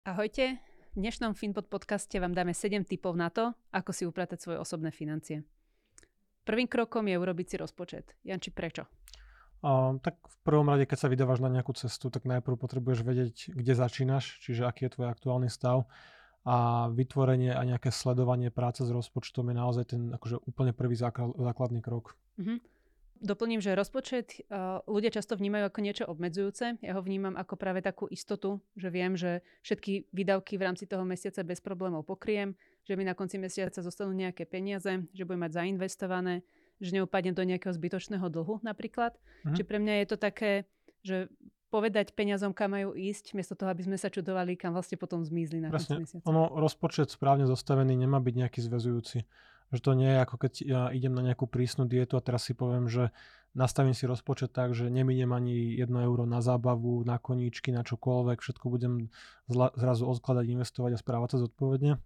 Ahojte, v dnešnom Finpod podcaste vám dáme 7 tipov na to, ako si upratať svoje osobné financie. Prvým krokom je urobiť si rozpočet. Janči, prečo? Uh, tak v prvom rade, keď sa vydávaš na nejakú cestu, tak najprv potrebuješ vedieť, kde začínaš, čiže aký je tvoj aktuálny stav a vytvorenie a nejaké sledovanie práce s rozpočtom je naozaj ten akože úplne prvý základný krok. Uh-huh. Doplním, že rozpočet uh, ľudia často vnímajú ako niečo obmedzujúce. Ja ho vnímam ako práve takú istotu, že viem, že všetky výdavky v rámci toho mesiaca bez problémov pokriem, že mi na konci mesiaca zostanú nejaké peniaze, že budem mať zainvestované, že neupadnem do nejakého zbytočného dlhu napríklad. Uh-huh. Čiže pre mňa je to také, že povedať peniazom, kam majú ísť, miesto toho, aby sme sa čudovali, kam vlastne potom zmizli na Presne. konci mesiaca. Ono, rozpočet správne zostavený nemá byť nejaký zväzujúci. Že to nie je ako keď ja idem na nejakú prísnu dietu a teraz si poviem, že nastavím si rozpočet tak, že neminiem ani 1 euro na zábavu, na koníčky, na čokoľvek, všetko budem zla, zrazu odkladať, investovať a správať sa zodpovedne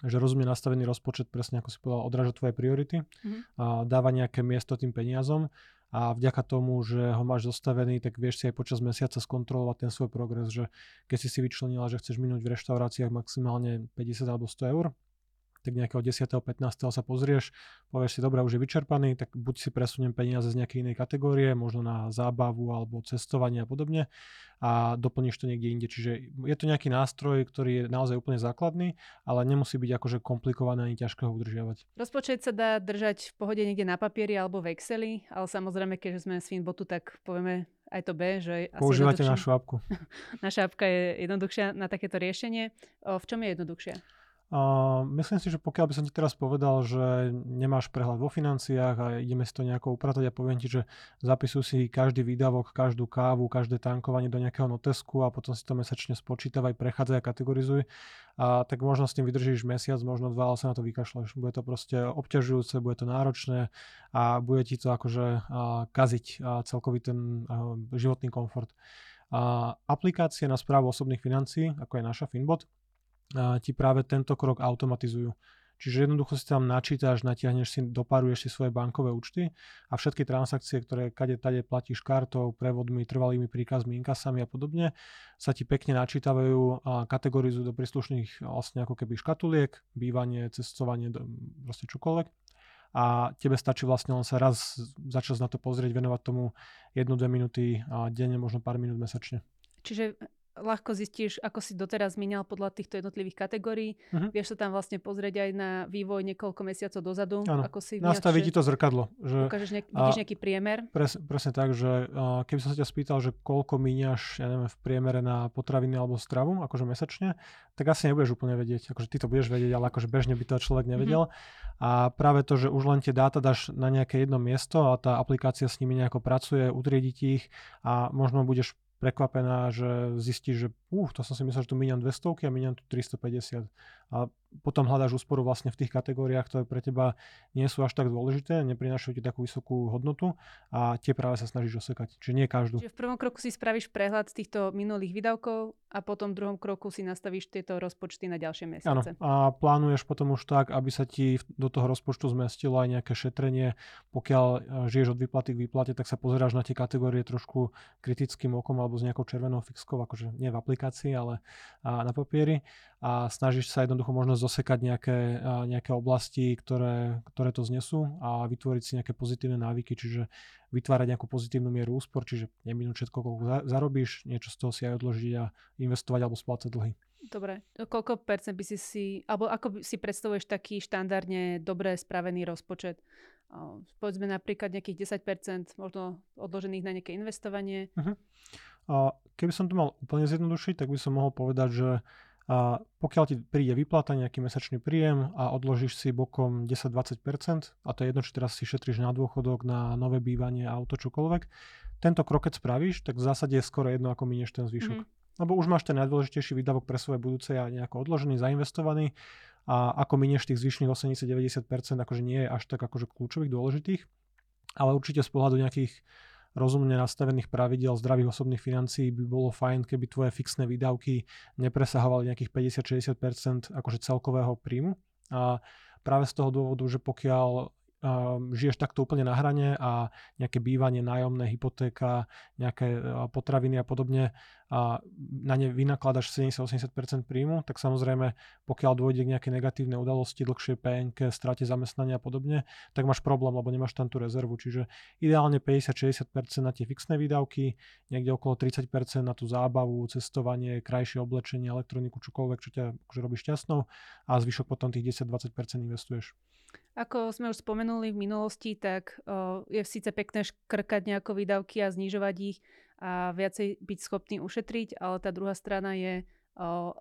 že rozumne nastavený rozpočet, presne ako si povedal, odráža tvoje priority mm-hmm. a dáva nejaké miesto tým peniazom a vďaka tomu, že ho máš zostavený, tak vieš si aj počas mesiaca skontrolovať ten svoj progres, že keď si si vyčlenila, že chceš minúť v reštauráciách maximálne 50 alebo 100 eur, tak nejakého 10. 15. sa pozrieš, povieš si, dobrá, už je vyčerpaný, tak buď si presuniem peniaze z nejakej inej kategórie, možno na zábavu alebo cestovanie a podobne a doplníš to niekde inde. Čiže je to nejaký nástroj, ktorý je naozaj úplne základný, ale nemusí byť akože komplikovaný ani ťažko ho udržiavať. Rozpočet sa dá držať v pohode niekde na papieri alebo v Exceli, ale samozrejme, keďže sme z Finbotu, tak povieme aj to B, že asi Používate našu apku. Naša apka je jednoduchšia na takéto riešenie. O, v čom je jednoduchšia? Uh, myslím si, že pokiaľ by som ti teraz povedal, že nemáš prehľad vo financiách a ideme si to nejako upratať a poviem ti, že zapisuj si každý výdavok, každú kávu, každé tankovanie do nejakého notesku a potom si to mesačne spočítavaj, prechádzaj a kategorizuj, a tak možno s tým vydržíš mesiac, možno dva, ale sa na to vykašľaš. Bude to proste obťažujúce, bude to náročné a bude ti to akože uh, kaziť uh, celkový ten životný komfort. Aplikácie na správu osobných financií, ako je naša Finbot, ti práve tento krok automatizujú. Čiže jednoducho si tam načítaš, natiahneš si, doparuješ si svoje bankové účty a všetky transakcie, ktoré kade tade platíš kartou, prevodmi, trvalými príkazmi, inkasami a podobne, sa ti pekne načítavajú a kategorizujú do príslušných vlastne ako keby škatuliek, bývanie, cestovanie, proste čokoľvek. A tebe stačí vlastne len sa raz začať na to pozrieť, venovať tomu jednu, dve minúty a denne, možno pár minút mesačne. Čiže ľahko zistíš, ako si doteraz zmienial podľa týchto jednotlivých kategórií. Uh-huh. Vieš sa tam vlastne pozrieť aj na vývoj niekoľko mesiacov dozadu. Ano. Ako si Nastaví ti to zrkadlo. Že, ukážeš nejak, vidíš nejaký priemer. Pres, presne tak, že keby som sa ťa spýtal, že koľko míňaš, ja neviem, v priemere na potraviny alebo stravu, akože mesačne, tak asi nebudeš úplne vedieť. Akože ty to budeš vedieť, ale akože bežne by to človek nevedel. Uh-huh. A práve to, že už len tie dáta dáš na nejaké jedno miesto a tá aplikácia s nimi nejako pracuje, utriediť ich a možno budeš prekvapená, že zistíš, že uh, to som si myslel, že tu míňam 200 a míňam tu 350. A potom hľadáš úsporu vlastne v tých kategóriách, ktoré pre teba nie sú až tak dôležité, neprinášajú ti takú vysokú hodnotu a tie práve sa snažíš osekať. Čiže nie každú. Čiže v prvom kroku si spravíš prehľad z týchto minulých výdavkov a potom v druhom kroku si nastavíš tieto rozpočty na ďalšie mesiace. Áno. A plánuješ potom už tak, aby sa ti do toho rozpočtu zmestilo aj nejaké šetrenie. Pokiaľ e, žiješ od výplaty k výplate, tak sa pozeráš na tie kategórie trošku kritickým okom alebo s nejakou červenou fixkou, akože nie v aplikácii, ale na papieri a snažíš sa jednoducho možno zosekať nejaké, nejaké oblasti, ktoré, ktoré to znesú a vytvoriť si nejaké pozitívne návyky, čiže vytvárať nejakú pozitívnu mieru úspor, čiže neminúť všetko, koľko zarobíš, niečo z toho si aj odložiť a investovať alebo splácať dlhy. Dobre, koľko percent by si si, alebo ako si predstavuješ taký štandardne dobre spravený rozpočet? povedzme napríklad nejakých 10%, možno odložených na nejaké investovanie. Uh-huh. A keby som to mal úplne zjednodušiť, tak by som mohol povedať, že a pokiaľ ti príde vyplata, nejaký mesačný príjem a odložíš si bokom 10-20%, a to je jedno, či teraz si šetríš na dôchodok, na nové bývanie, auto, čokoľvek, tento krok, keď spravíš, tak v zásade je skoro jedno, ako minieš ten zvyšok. Mm. Lebo už máš ten najdôležitejší výdavok pre svoje budúce a nejako odložený, zainvestovaný a ako minieš tých zvyšných 80-90%, akože nie je až tak akože kľúčových, dôležitých, ale určite z pohľadu nejakých rozumne nastavených pravidel zdravých osobných financií by bolo fajn, keby tvoje fixné výdavky nepresahovali nejakých 50-60% akože celkového príjmu. A práve z toho dôvodu, že pokiaľ žiješ takto úplne na hrane a nejaké bývanie, nájomné, hypotéka, nejaké potraviny a podobne a na ne vynakladaš 70-80% príjmu, tak samozrejme, pokiaľ dôjde k nejakej negatívnej udalosti, dlhšie PNK, strate zamestnania a podobne, tak máš problém, lebo nemáš tam tú rezervu. Čiže ideálne 50-60% na tie fixné výdavky, niekde okolo 30% na tú zábavu, cestovanie, krajšie oblečenie, elektroniku, čokoľvek, čo ťa akože robí šťastnou a zvyšok potom tých 10-20% investuješ. Ako sme už spomenuli v minulosti, tak o, je síce pekné škrkať nejako výdavky a znižovať ich, a viacej byť schopný ušetriť, ale tá druhá strana je o,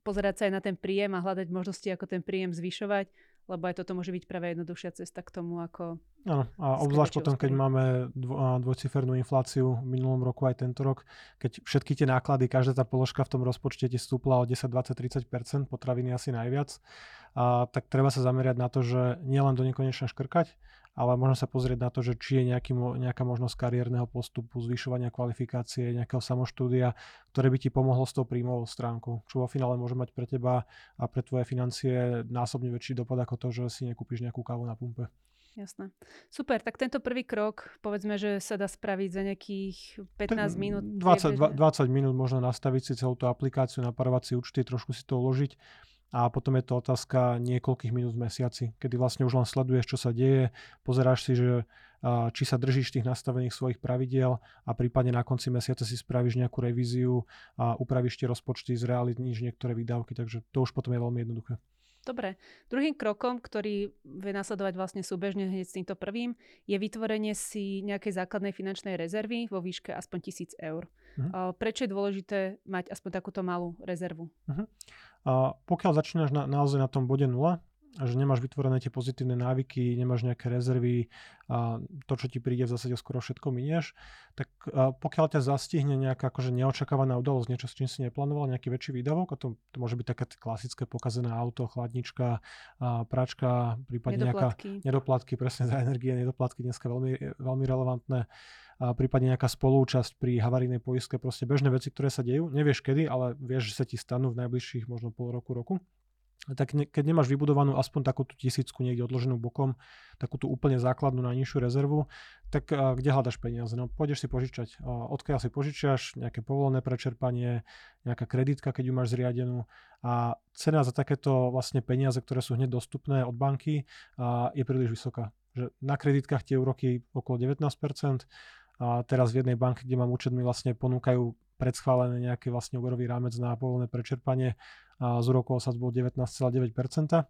pozerať sa aj na ten príjem a hľadať možnosti, ako ten príjem zvyšovať, lebo aj toto môže byť práve jednoduchšia cesta k tomu, ako... Áno, a obzvlášť potom, keď máme dvo, dvojcifernú infláciu v minulom roku aj tento rok, keď všetky tie náklady, každá tá položka v tom rozpočte ti stúpla o 10, 20, 30% potraviny asi najviac, a, tak treba sa zamerať na to, že nielen do nekonečna škrkať, ale možno sa pozrieť na to, že či je nejaký, nejaká možnosť kariérneho postupu, zvyšovania kvalifikácie, nejakého samoštúdia, ktoré by ti pomohlo s tou príjmovou stránkou, čo vo finále môže mať pre teba a pre tvoje financie násobne väčší dopad ako to, že si nekúpiš nejakú kávu na pumpe. Jasné. Super, tak tento prvý krok, povedzme, že sa dá spraviť za nejakých 15 minút. 20, 20 minút možno nastaviť si celú tú aplikáciu, naparovať si účty, trošku si to uložiť a potom je to otázka niekoľkých minút v mesiaci, kedy vlastne už len sleduješ, čo sa deje, pozeráš si, že či sa držíš tých nastavených svojich pravidiel a prípadne na konci mesiaca si spravíš nejakú revíziu a upravíš tie rozpočty, zrealitníš niektoré výdavky, takže to už potom je veľmi jednoduché. Dobre. Druhým krokom, ktorý vie nasledovať vlastne súbežne hneď s týmto prvým, je vytvorenie si nejakej základnej finančnej rezervy vo výške aspoň 1000 eur. Uh-huh. Prečo je dôležité mať aspoň takúto malú rezervu? Uh-huh. Pokiaľ začínaš na, naozaj na tom bode 0, a že nemáš vytvorené tie pozitívne návyky, nemáš nejaké rezervy a to, čo ti príde v zásade skoro všetko minieš, tak pokiaľ ťa zastihne nejaká akože neočakávaná udalosť, niečo, s čím si neplánoval, nejaký väčší výdavok, a to, to môže byť také klasické pokazené auto, chladnička, a pračka, prípadne nedoplatky. nejaká nedoplatky, presne za energie, nedoplatky dneska veľmi, veľmi relevantné, a prípadne nejaká spolúčasť pri havarijnej poistke, proste bežné veci, ktoré sa dejú, nevieš kedy, ale vieš, že sa ti stanú v najbližších možno pol roku, roku tak ne, keď nemáš vybudovanú aspoň takú tú tisícku niekde odloženú bokom, takú tú úplne základnú najnižšiu rezervu, tak a, kde hľadaš peniaze? No pôjdeš si požičať. A, odkiaľ si požičiaš, nejaké povolené prečerpanie, nejaká kreditka, keď ju máš zriadenú a cena za takéto vlastne peniaze, ktoré sú hneď dostupné od banky, a, je príliš vysoká. Že na kreditkách tie úroky okolo 19%, a teraz v jednej banke, kde mám účet, mi vlastne ponúkajú predschválené nejaký vlastne úverový rámec na povolené prečerpanie a z úrokov bol 19,9%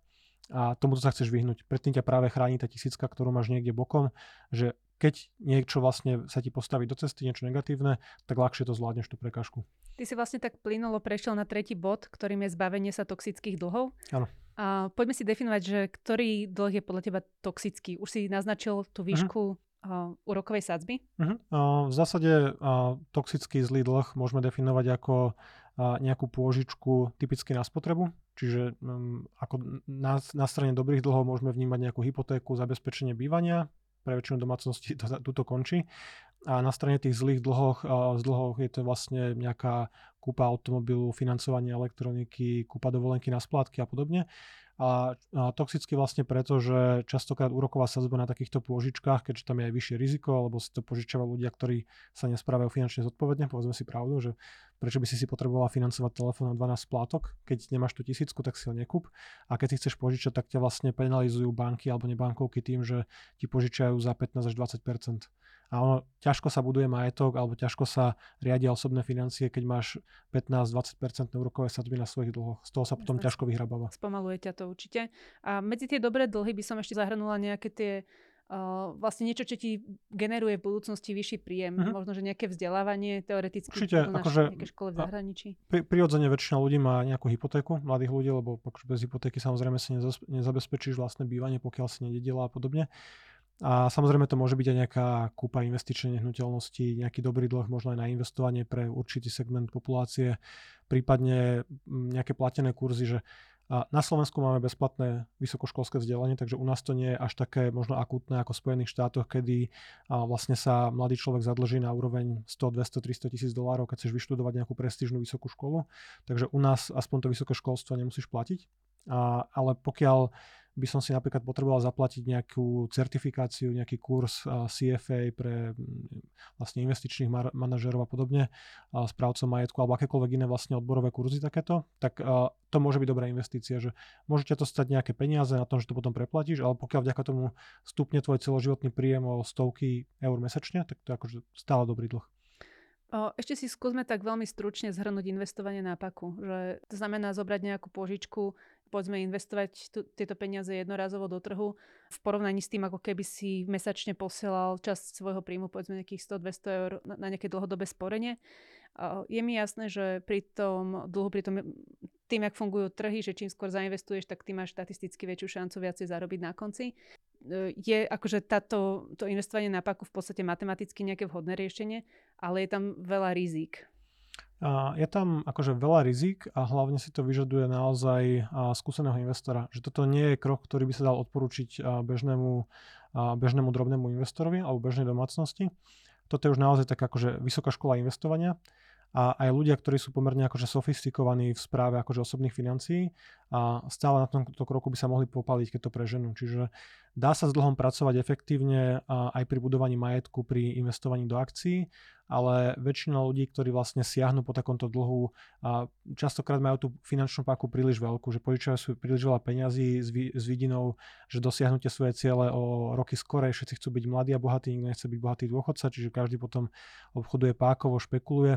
a tomuto sa chceš vyhnúť. Predtým ťa práve chráni tá tisícka, ktorú máš niekde bokom, že keď niečo vlastne sa ti postaví do cesty, niečo negatívne, tak ľahšie to zvládneš tú prekážku. Ty si vlastne tak plynulo prešiel na tretí bod, ktorým je zbavenie sa toxických dlhov. Áno. A poďme si definovať, že ktorý dlh je podľa teba toxický. Už si naznačil tú mhm. výšku uh, úrokovej sadzby? Uh-huh. Uh, v zásade uh, toxický zlý dlh môžeme definovať ako nejakú pôžičku typicky na spotrebu, čiže um, ako na, na strane dobrých dlhov môžeme vnímať nejakú hypotéku, zabezpečenie bývania, pre väčšinu domácnosti to, končí. A na strane tých zlých dlhoch, z dlhov je to vlastne nejaká kúpa automobilu, financovanie elektroniky, kúpa dovolenky na splátky a podobne. A, toxicky vlastne preto, že častokrát úroková sadzba na takýchto pôžičkách, keďže tam je aj vyššie riziko, alebo si to požičiavajú ľudia, ktorí sa nesprávajú finančne zodpovedne, povedzme si pravdu, že prečo by si si potrebovala financovať telefón na 12 splátok, keď nemáš tú tisícku, tak si ho nekúp. A keď si chceš požičať, tak ťa vlastne penalizujú banky alebo nebankovky tým, že ti požičajú za 15 až 20 a ono ťažko sa buduje majetok alebo ťažko sa riadia osobné financie, keď máš 15-20% úrokové sadzby na svojich dlhoch. Z toho sa potom ťažko vyhrabáva. Spomaluje ťa to určite. A medzi tie dobré dlhy by som ešte zahrnula nejaké tie Uh, vlastne niečo, čo ti generuje v budúcnosti vyšší príjem. Uh-huh. Možno, že nejaké vzdelávanie teoreticky Určite, akože, nejaké škole v zahraničí. Pri, prirodzene väčšina ľudí má nejakú hypotéku, mladých ľudí, lebo bez hypotéky samozrejme si nezabezpečíš vlastné bývanie, pokiaľ si nededila a podobne. A samozrejme to môže byť aj nejaká kúpa investičnej nehnuteľnosti, nejaký dobrý dlh možno aj na investovanie pre určitý segment populácie, prípadne nejaké platené kurzy, že na Slovensku máme bezplatné vysokoškolské vzdelanie, takže u nás to nie je až také možno akútne ako v Spojených štátoch, kedy vlastne sa mladý človek zadlží na úroveň 100, 200, 300 tisíc dolárov, keď chceš vyštudovať nejakú prestížnú vysokú školu. Takže u nás aspoň to vysoké školstvo nemusíš platiť. Ale pokiaľ by som si napríklad potreboval zaplatiť nejakú certifikáciu, nejaký kurz CFA pre vlastne investičných manažerov a podobne, správcov majetku alebo akékoľvek iné vlastne odborové kurzy takéto, tak to môže byť dobrá investícia, že môžete to stať nejaké peniaze na tom, že to potom preplatíš, ale pokiaľ vďaka tomu stupne tvoj celoživotný príjem o stovky eur mesačne, tak to je akože stále dobrý dlh. Ešte si skúsme tak veľmi stručne zhrnúť investovanie na paku. Že to znamená zobrať nejakú požičku, povedzme investovať tu, tieto peniaze jednorazovo do trhu v porovnaní s tým, ako keby si mesačne posielal časť svojho príjmu, povedzme nejakých 100-200 eur na, na nejaké dlhodobé sporenie. Je mi jasné, že pri tom dlhu, pri tom tým, jak fungujú trhy, že čím skôr zainvestuješ, tak ty máš štatisticky väčšiu šancu viacej zarobiť na konci. E, je akože táto, to investovanie na paku v podstate matematicky nejaké vhodné riešenie, ale je tam veľa Je tam akože veľa rizik a hlavne si to vyžaduje naozaj skúseného investora. Že toto nie je krok, ktorý by sa dal odporučiť bežnému, bežnému drobnému investorovi alebo bežnej domácnosti. Toto je už naozaj taká akože vysoká škola investovania a aj ľudia, ktorí sú pomerne akože sofistikovaní v správe akože osobných financií a stále na tomto kroku by sa mohli popaliť, keď to preženú. Čiže dá sa s dlhom pracovať efektívne aj pri budovaní majetku, pri investovaní do akcií, ale väčšina ľudí, ktorí vlastne siahnu po takomto dlhu, a častokrát majú tú finančnú páku príliš veľkú, že požičajú si príliš veľa peňazí s, vidinou, že dosiahnutie svoje ciele o roky skorej, všetci chcú byť mladí a bohatí, nikto nechce byť bohatý dôchodca, čiže každý potom obchoduje pákovo, špekuluje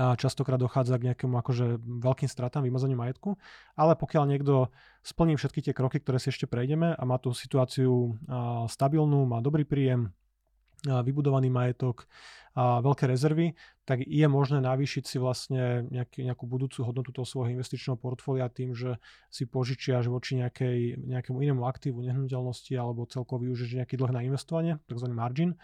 a častokrát dochádza k nejakému akože veľkým stratám, vymazaniu majetku, ale pokiaľ niekto splní všetky tie kroky, ktoré si ešte prejdeme a má tú situáciu stabilnú, má dobrý príjem, vybudovaný majetok a veľké rezervy, tak je možné navýšiť si vlastne nejaký, nejakú budúcu hodnotu toho svojho investičného portfólia tým, že si požičiaš voči nejakej, nejakému inému aktívu, nehnuteľnosti alebo celkovo využiješ nejaký dlh na investovanie, tzv. margin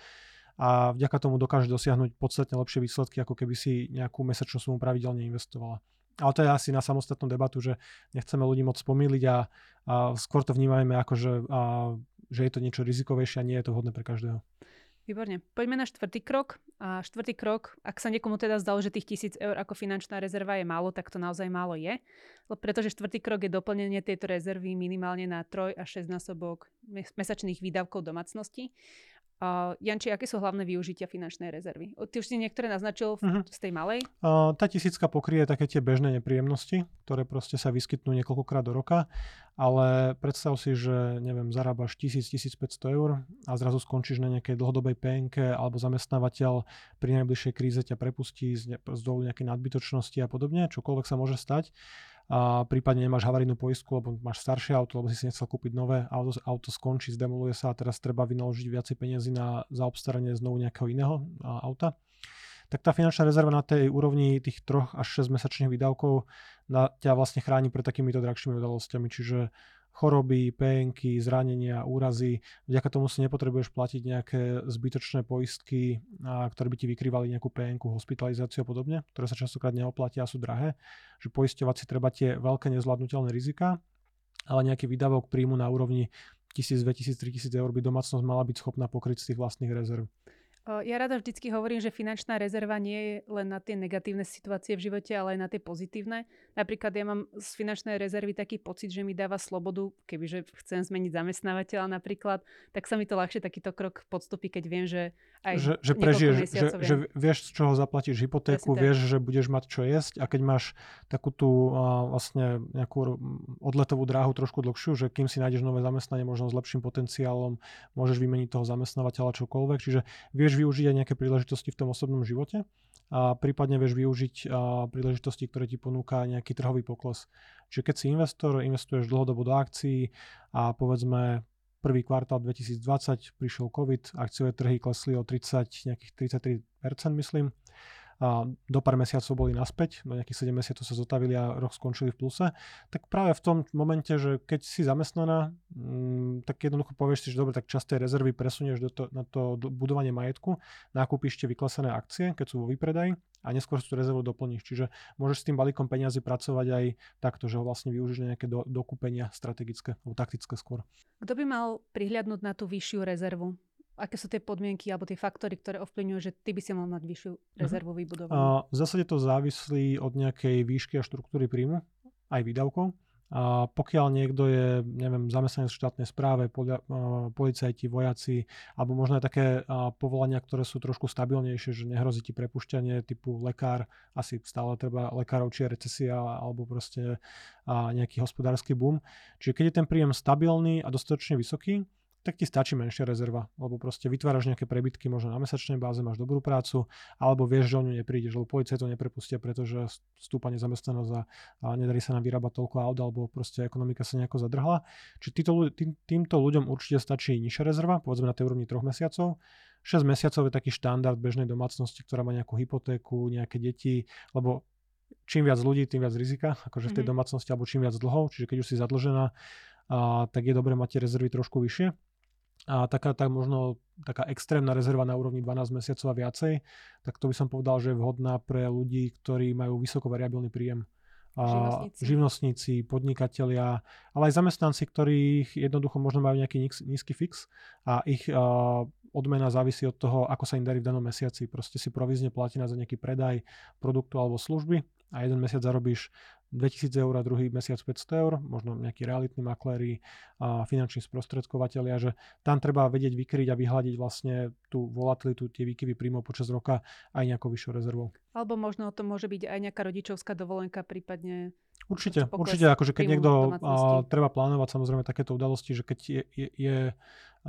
a vďaka tomu dokáže dosiahnuť podstatne lepšie výsledky, ako keby si nejakú mesačnú sumu pravidelne investovala. Ale to je asi na samostatnú debatu, že nechceme ľudí moc pomýliť a, a skôr to vnímajme ako, že, a, že je to niečo rizikovejšie a nie je to vhodné pre každého. Výborne. Poďme na štvrtý krok. A štvrtý krok, ak sa niekomu teda zdalo, že tých tisíc eur ako finančná rezerva je málo, tak to naozaj málo je. Pretože štvrtý krok je doplnenie tejto rezervy minimálne na 3 až 6 násobok mesačných výdavkov domácnosti. Uh, Janči, aké sú hlavné využitia finančnej rezervy? Ty už si niektoré naznačil v, uh-huh. z tej malej? Uh, tá tisícka pokrie také tie bežné nepríjemnosti, ktoré proste sa vyskytnú niekoľkokrát do roka, ale predstav si, že neviem, zarábaš 1000-1500 eur a zrazu skončíš na nejakej dlhodobej PNK alebo zamestnávateľ pri najbližšej kríze ťa prepustí z, z dolu nejakej nadbytočnosti a podobne, čokoľvek sa môže stať a prípadne nemáš havarijnú poistku, lebo máš staršie auto, lebo si si nechcel kúpiť nové, auto, auto skončí, zdemoluje sa a teraz treba vynaložiť viacej peniazy na zaobstaranie znovu nejakého iného auta tak tá finančná rezerva na tej úrovni tých 3 až 6 mesačných výdavkov na, ťa vlastne chráni pred takýmito drahšími udalosťami, čiže choroby, PNky, zranenia, úrazy. Vďaka tomu si nepotrebuješ platiť nejaké zbytočné poistky, ktoré by ti vykrývali nejakú PNku, hospitalizáciu a podobne, ktoré sa častokrát neoplatia a sú drahé. Že poisťovať si treba tie veľké nezvládnutelné rizika, ale nejaký výdavok príjmu na úrovni 1000, 2000, 3000 eur by domácnosť mala byť schopná pokryť z tých vlastných rezerv. Ja rada vždycky hovorím, že finančná rezerva nie je len na tie negatívne situácie v živote, ale aj na tie pozitívne. Napríklad ja mám z finančnej rezervy taký pocit, že mi dáva slobodu, kebyže chcem zmeniť zamestnávateľa napríklad, tak sa mi to ľahšie takýto krok podstupí, keď viem, že aj že, že prežiješ, že, že vieš, z čoho zaplatíš hypotéku, Presne vieš, tak. že budeš mať čo jesť a keď máš takú tú a, vlastne nejakú odletovú dráhu trošku dlhšiu, že kým si nájdeš nové zamestnanie, možno s lepším potenciálom, môžeš vymeniť toho zamestnávateľa čokoľvek, čiže vieš využiť aj nejaké príležitosti v tom osobnom živote a prípadne vieš využiť príležitosti, ktoré ti ponúka nejaký trhový pokles. Čiže keď si investor, investuješ dlhodobo do akcií a povedzme prvý kvartál 2020 prišiel COVID, akciové trhy klesli o 30, nejakých 33%, myslím a do pár mesiacov boli naspäť, do nejakých 7 mesiacov sa zotavili a rok skončili v pluse, tak práve v tom momente, že keď si zamestnaná, mm, tak jednoducho povieš si, že dobre, tak časť rezervy presunieš do to, na to budovanie majetku, nakúpiš tie vyklesené akcie, keď sú vo výpredaji a neskôr tú rezervu doplníš. Čiže môžeš s tým balíkom peniazy pracovať aj takto, že ho vlastne využiješ na nejaké do, dokúpenia strategické alebo taktické skôr. Kto by mal prihľadnúť na tú vyššiu rezervu? Aké sú tie podmienky alebo tie faktory, ktoré ovplyvňujú, že ty by si mal mať vyššiu mhm. rezervu uh-huh. vybudovanú? v zásade to závislí od nejakej výšky a štruktúry príjmu, aj výdavkov. A pokiaľ niekto je, neviem, zamestnanec v štátnej správe, polia, uh, policajti, vojaci, alebo možno aj také uh, povolania, ktoré sú trošku stabilnejšie, že nehrozí ti prepušťanie typu lekár, asi stále treba lekárov, či je recesia, alebo proste uh, nejaký hospodársky boom. Čiže keď je ten príjem stabilný a dostatočne vysoký, tak ti stačí menšia rezerva, lebo proste vytváraš nejaké prebytky možno na mesačnej báze, máš dobrú prácu, alebo vieš, že o ňu neprídeš, lebo policajt to neprepustia, pretože stúpa nezamestnanosť a, a nedarí sa nám vyrábať toľko aut, alebo proste ekonomika sa nejako zadrhla. Čiže týto, tým, týmto ľuďom určite stačí nižšia rezerva, povedzme na tej úrovni troch mesiacov. 6 mesiacov je taký štandard bežnej domácnosti, ktorá má nejakú hypotéku, nejaké deti, lebo čím viac ľudí, tým viac rizika, akože v tej mm-hmm. domácnosti, alebo čím viac dlhov, čiže keď už si zadlžená, a, tak je dobré mať tie rezervy trošku vyššie a taká tak možno taká extrémna rezerva na úrovni 12 mesiacov a viacej, tak to by som povedal, že je vhodná pre ľudí, ktorí majú vysoko variabilný príjem. Živnostníci. živnostníci, podnikatelia, ale aj zamestnanci, ktorých jednoducho možno majú nejaký nízky fix a ich uh, odmena závisí od toho, ako sa im darí v danom mesiaci. Proste si provizne platená za nejaký predaj produktu alebo služby a jeden mesiac zarobíš 2000 eur a druhý mesiac 500 eur, možno nejakí realitní makléri a finanční sprostredkovateľia, že tam treba vedieť vykryť a vyhľadiť vlastne tú volatilitu, tie výkyvy príjmov počas roka aj nejakou vyššou rezervou. Alebo možno to môže byť aj nejaká rodičovská dovolenka, prípadne Určite, určite, akože keď niekto a, treba plánovať samozrejme takéto udalosti, že keď je, je, je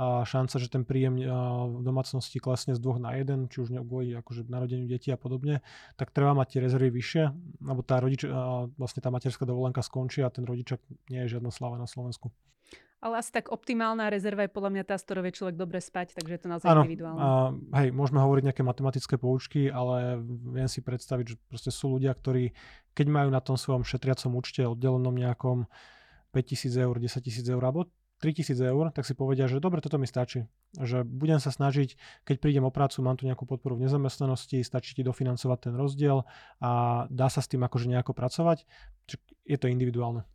a šanca, že ten príjem v domácnosti klesne z dvoch na jeden, či už kvôli akože narodeniu detí a podobne, tak treba mať tie rezervy vyššie, lebo tá rodič, vlastne tá materská dovolenka skončí a ten rodičak nie je žiadna sláva na Slovensku. Ale asi tak optimálna rezerva je podľa mňa tá, z ktorou vie človek dobre spať, takže je to naozaj ano, individuálne. A, hej, môžeme hovoriť nejaké matematické poučky, ale viem si predstaviť, že proste sú ľudia, ktorí keď majú na tom svojom šetriacom účte oddelenom nejakom 5000 eur, 10 tisíc eur alebo 3000 eur, tak si povedia, že dobre, toto mi stačí. Že budem sa snažiť, keď prídem o prácu, mám tu nejakú podporu v nezamestnanosti, stačí ti dofinancovať ten rozdiel a dá sa s tým akože nejako pracovať. Je to individuálne.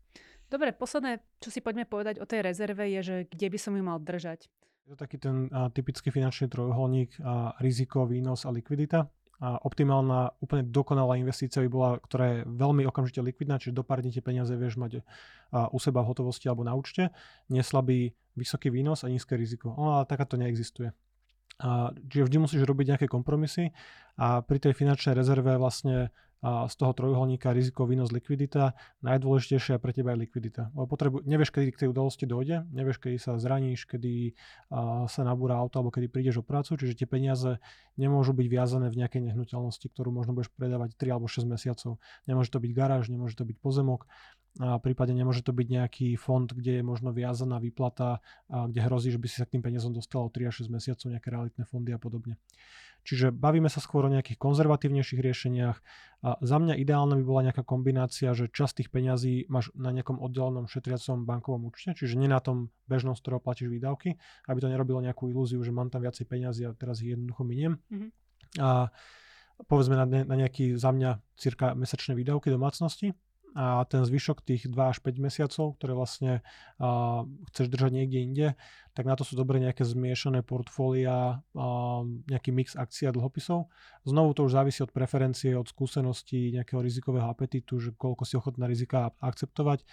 Dobre, posledné, čo si poďme povedať o tej rezerve, je, že kde by som ju mal držať. Je to taký ten a, typický finančný trojuholník, a, riziko, výnos a likvidita a optimálna, úplne dokonalá investícia by bola, ktorá je veľmi okamžite likvidná, čiže do pár dní tie peniaze vieš mať a, u seba v hotovosti alebo na účte, neslabý vysoký výnos a nízke riziko. No, ale takáto neexistuje. A, čiže vždy musíš robiť nejaké kompromisy a pri tej finančnej rezerve vlastne a z toho trojuholníka riziko, výnos, likvidita, najdôležitejšia pre teba je likvidita. Lebo potrebu, nevieš, kedy k tej udalosti dojde, nevieš, kedy sa zraníš, kedy a, sa nabúra auto alebo kedy prídeš o prácu, čiže tie peniaze nemôžu byť viazané v nejakej nehnuteľnosti, ktorú možno budeš predávať 3 alebo 6 mesiacov. Nemôže to byť garáž, nemôže to byť pozemok, a prípadne nemôže to byť nejaký fond, kde je možno viazaná výplata, a kde hrozí, že by si sa k tým peniazom dostal o 3 až 6 mesiacov, nejaké realitné fondy a podobne. Čiže bavíme sa skôr o nejakých konzervatívnejších riešeniach. A za mňa ideálne by bola nejaká kombinácia, že časť tých peňazí máš na nejakom oddelenom šetriacom bankovom účte, čiže nie na tom bežnom, z ktorého platíš výdavky, aby to nerobilo nejakú ilúziu, že mám tam viacej peňazí a teraz ich jednoducho miniem. Mm-hmm. A povedzme na, ne, na nejaký za mňa cirka mesačné výdavky domácnosti a ten zvyšok tých 2 až 5 mesiacov, ktoré vlastne uh, chceš držať niekde inde, tak na to sú dobre nejaké zmiešané portfólia, nejaký mix akcií a dlhopisov. Znovu to už závisí od preferencie, od skúseností, nejakého rizikového apetitu, že koľko si ochotná rizika akceptovať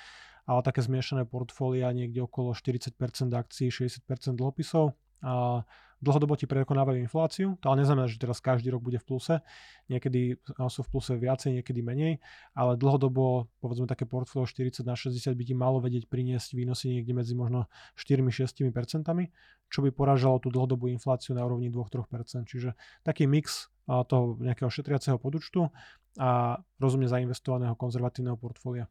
ale také zmiešané portfólia niekde okolo 40% akcií, 60% dlhopisov. A dlhodobo ti prekonávajú infláciu. To ale neznamená, že teraz každý rok bude v pluse. Niekedy sú v pluse viacej, niekedy menej, ale dlhodobo, povedzme také portfólio 40 na 60 by ti malo vedieť priniesť výnosy niekde medzi možno 4-6 percentami, čo by poražalo tú dlhodobú infláciu na úrovni 2-3%. Čiže taký mix toho nejakého šetriaceho podúčtu a rozumne zainvestovaného konzervatívneho portfólia.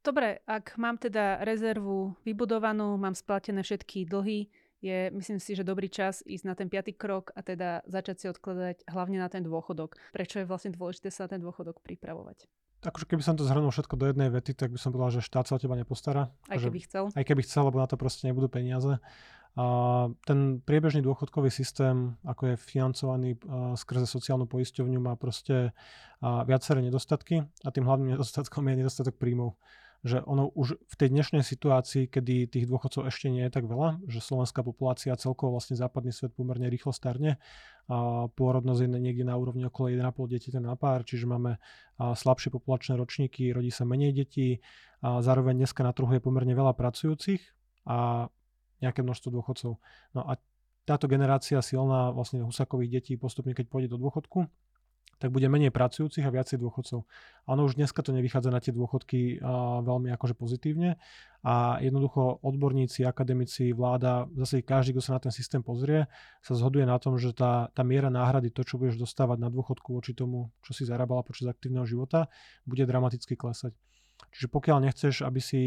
Dobre, ak mám teda rezervu vybudovanú, mám splatené všetky dlhy, je, myslím si, že dobrý čas ísť na ten piatý krok a teda začať si odkladať hlavne na ten dôchodok. Prečo je vlastne dôležité sa na ten dôchodok pripravovať? Akože keby som to zhrnul všetko do jednej vety, tak by som povedal, že štát sa o teba nepostará. Aj keby chcel. Aj keby chcel, lebo na to proste nebudú peniaze. A ten priebežný dôchodkový systém, ako je financovaný skrze sociálnu poisťovňu, má proste viaceré nedostatky a tým hlavným nedostatkom je nedostatok príjmov. Že ono už v tej dnešnej situácii, kedy tých dôchodcov ešte nie je tak veľa, že slovenská populácia celkovo vlastne západný svet pomerne rýchlo starne a pôrodnosť je niekde na úrovni okolo 1,5 dieťaťa na pár, čiže máme slabšie populačné ročníky, rodí sa menej detí a zároveň dneska na trhu je pomerne veľa pracujúcich a nejaké množstvo dôchodcov. No a táto generácia silná vlastne husakových detí postupne, keď pôjde do dôchodku, tak bude menej pracujúcich a viacej dôchodcov. Áno, už dneska to nevychádza na tie dôchodky a, veľmi akože pozitívne a jednoducho odborníci, akademici, vláda, zase každý, kto sa na ten systém pozrie, sa zhoduje na tom, že tá, tá miera náhrady, to, čo budeš dostávať na dôchodku voči tomu, čo si zarábala počas aktívneho života, bude dramaticky klesať. Čiže pokiaľ nechceš, aby si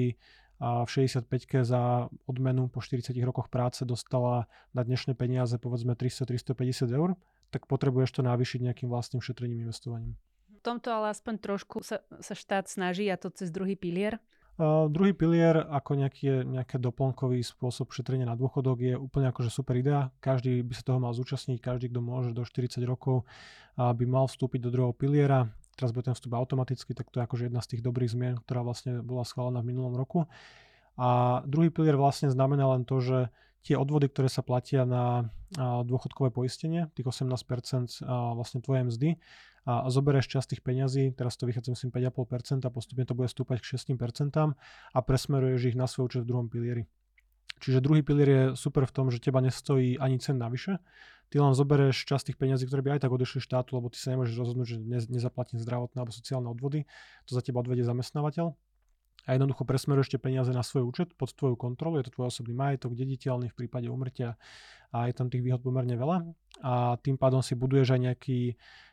a v 65 za odmenu po 40 rokoch práce dostala na dnešné peniaze povedzme 300-350 eur, tak potrebuješ to navýšiť nejakým vlastným šetrením investovaním. V tomto ale aspoň trošku sa, sa štát snaží a to cez druhý pilier. Uh, druhý pilier ako nejaký, nejaký doplnkový spôsob šetrenia na dôchodok je úplne akože super idea. Každý by sa toho mal zúčastniť, každý, kto môže do 40 rokov uh, by mal vstúpiť do druhého piliera teraz bude ten vstup automaticky, tak to je akože jedna z tých dobrých zmien, ktorá vlastne bola schválená v minulom roku. A druhý pilier vlastne znamená len to, že tie odvody, ktoré sa platia na dôchodkové poistenie, tých 18% vlastne tvoje mzdy, a zoberieš časť tých peňazí, teraz to vychádza myslím 5,5% a postupne to bude stúpať k 6% a presmeruješ ich na svoj účet v druhom pilieri. Čiže druhý pilier je super v tom, že teba nestojí ani cen navyše, ty len zoberieš časť tých peniazí, ktoré by aj tak odešli štátu, lebo ty sa nemôžeš rozhodnúť, že nezaplatím zdravotné alebo sociálne odvody, to za teba odvedie zamestnávateľ a jednoducho presmeruješ tie peniaze na svoj účet pod tvoju kontrolu, je to tvoj osobný majetok, dediteľný v prípade umrtia a je tam tých výhod pomerne veľa a tým pádom si buduješ aj nejaký,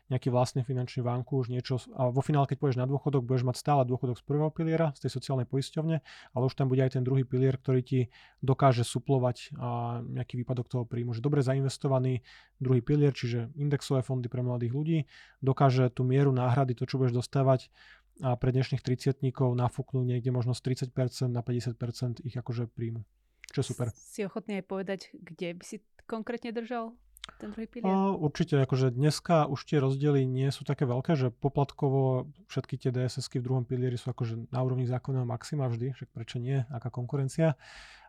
nejaký vlastný finančný už niečo a vo finále, keď pôjdeš na dôchodok, budeš mať stále dôchodok z prvého piliera, z tej sociálnej poisťovne, ale už tam bude aj ten druhý pilier, ktorý ti dokáže suplovať a nejaký výpadok toho príjmu. Že dobre zainvestovaný druhý pilier, čiže indexové fondy pre mladých ľudí, dokáže tú mieru náhrady, to čo budeš dostávať a pre dnešných 30 nafúknú niekde možno z 30% na 50% ich akože príjmu. Čo je super. Si ochotný aj povedať, kde by si konkrétne držal ten druhý pilier? Uh, určite, akože dneska už tie rozdiely nie sú také veľké, že poplatkovo všetky tie DSSky v druhom pilieri sú akože na úrovni zákonného maxima vždy, však prečo nie, aká konkurencia.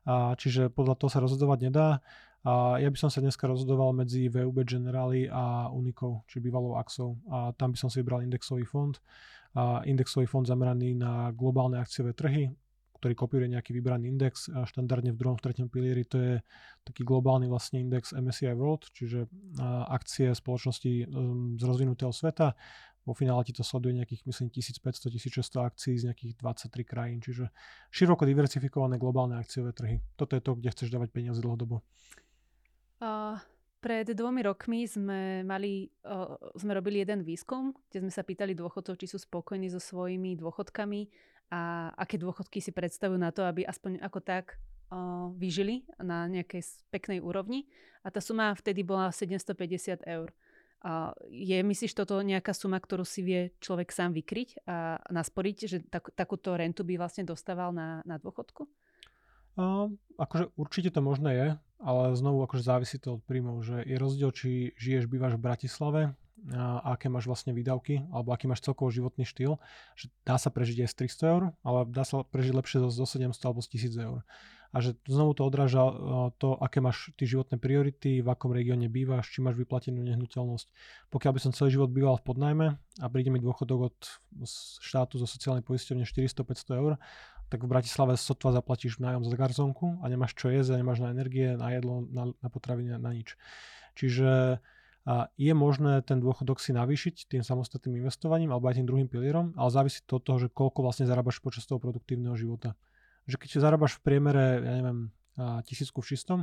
A čiže podľa toho sa rozhodovať nedá. A ja by som sa dneska rozhodoval medzi VUB Generali a Unikou, či bývalou Axou. A tam by som si vybral indexový fond a indexový fond zameraný na globálne akciové trhy, ktorý kopíruje nejaký vybraný index a štandardne v druhom, v treťom pilieri to je taký globálny vlastne index MSCI World, čiže akcie spoločnosti um, z rozvinutého sveta. Vo finále ti to sleduje nejakých, myslím, 1500-1600 akcií z nejakých 23 krajín, čiže široko diversifikované globálne akciové trhy. Toto je to, kde chceš dávať peniaze dlhodobo. Uh, pred dvomi rokmi sme, mali, uh, sme robili jeden výskum, kde sme sa pýtali dôchodcov, či sú spokojní so svojimi dôchodkami a aké dôchodky si predstavujú na to, aby aspoň ako tak vyžili na nejakej peknej úrovni. A tá suma vtedy bola 750 eur. Uh, je, myslíš, toto nejaká suma, ktorú si vie človek sám vykryť a nasporiť, že tak, takúto rentu by vlastne dostával na, na dôchodku? Uh, akože určite to možné je, ale znovu akože závisí to od príjmov, že je rozdiel, či žiješ, bývaš v Bratislave a aké máš vlastne výdavky, alebo aký máš celkovo životný štýl, že dá sa prežiť aj z 300 eur, ale dá sa prežiť lepšie zo, zo 700 alebo z 1000 eur. A že znovu to odráža to, aké máš ty životné priority, v akom regióne bývaš, či máš vyplatenú nehnuteľnosť. Pokiaľ by som celý život býval v podnajme a príde mi dôchodok od štátu zo sociálnej poisťovne 400-500 eur, tak v Bratislave sotva zaplatíš nájom za garzónku a nemáš čo jesť, a nemáš na energie, na jedlo, na, na potraviny, na nič. Čiže a je možné ten dôchodok si navýšiť tým samostatným investovaním alebo aj tým druhým pilierom, ale závisí to od toho, že koľko vlastne zarábaš počas toho produktívneho života. Že keď zarábaš v priemere, ja neviem, tisícku v čistom,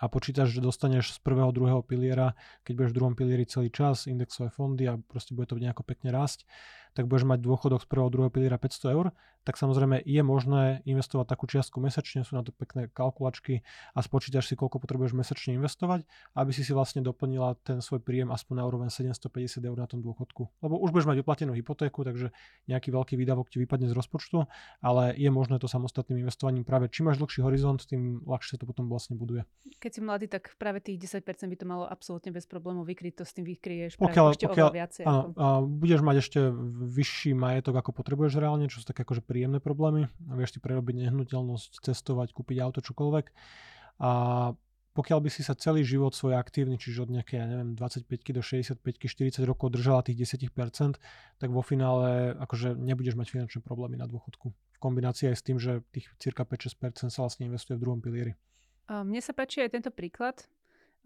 a počítaš, že dostaneš z prvého, druhého piliera, keď budeš v druhom pilieri celý čas, indexové fondy a proste bude to nejako pekne rásť, tak budeš mať dôchodok z prvého, druhého piliera 500 eur, tak samozrejme je možné investovať takú čiastku mesačne, sú na to pekné kalkulačky a spočítaš si, koľko potrebuješ mesačne investovať, aby si si vlastne doplnila ten svoj príjem aspoň na úroveň 750 eur na tom dôchodku. Lebo už budeš mať vyplatenú hypotéku, takže nejaký veľký výdavok ti vypadne z rozpočtu, ale je možné to samostatným investovaním práve čím máš dlhší horizont, tým ľahšie to potom vlastne buduje. Keď si mladý, tak práve tých 10% by to malo absolútne bez problémov vykryť, to s tým vykryješ pokiaľ, ešte pokiaľ, viacej. Áno, ako... budeš mať ešte vyšší majetok, ako potrebuješ reálne, čo sú také akože príjemné problémy. A vieš si prerobiť nehnuteľnosť, cestovať, kúpiť auto, čokoľvek. A pokiaľ by si sa celý život svoj aktívny, čiže od nejaké, ja neviem, 25 do 65 40 rokov držala tých 10%, tak vo finále akože nebudeš mať finančné problémy na dôchodku. V kombinácii aj s tým, že tých cirka 5-6% sa vlastne investuje v druhom pilieri. Mne sa páči aj tento príklad,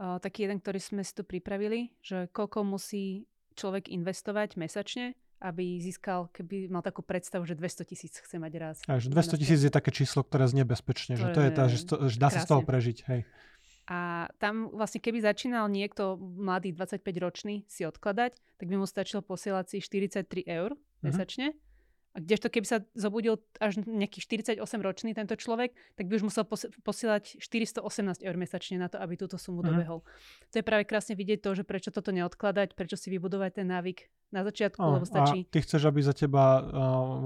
taký jeden, ktorý sme si tu pripravili, že koľko musí človek investovať mesačne, aby získal, keby mal takú predstavu, že 200 tisíc chce mať raz. Až 200 tisíc je také číslo, ktoré znie bezpečne, že to je tá, že, to, že dá sa z toho prežiť. Hej. A tam vlastne keby začínal niekto mladý 25 ročný si odkladať, tak by mu stačilo posielať si 43 eur mm-hmm. A kdežto keby sa zobudil až nejaký 48 ročný tento človek, tak by už musel posielať 418 eur mesačne na to, aby túto sumu mm-hmm. dobehol. To je práve krásne vidieť to, že prečo toto neodkladať, prečo si vybudovať ten návyk na začiatku, oh, lebo stačí. A ty chceš, aby za teba uh,